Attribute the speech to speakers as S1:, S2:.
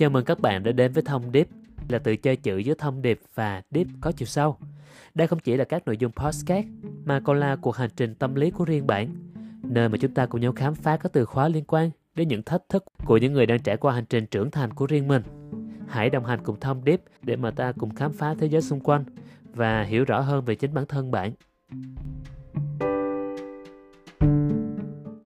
S1: Chào mừng các bạn đã đến với Thông Điệp là tự chơi chữ giữa thông điệp và deep có chiều sâu. Đây không chỉ là các nội dung podcast mà còn là cuộc hành trình tâm lý của riêng bạn, nơi mà chúng ta cùng nhau khám phá các từ khóa liên quan đến những thách thức của những người đang trải qua hành trình trưởng thành của riêng mình. Hãy đồng hành cùng Thông Điệp để mà ta cùng khám phá thế giới xung quanh và hiểu rõ hơn về chính bản thân bạn.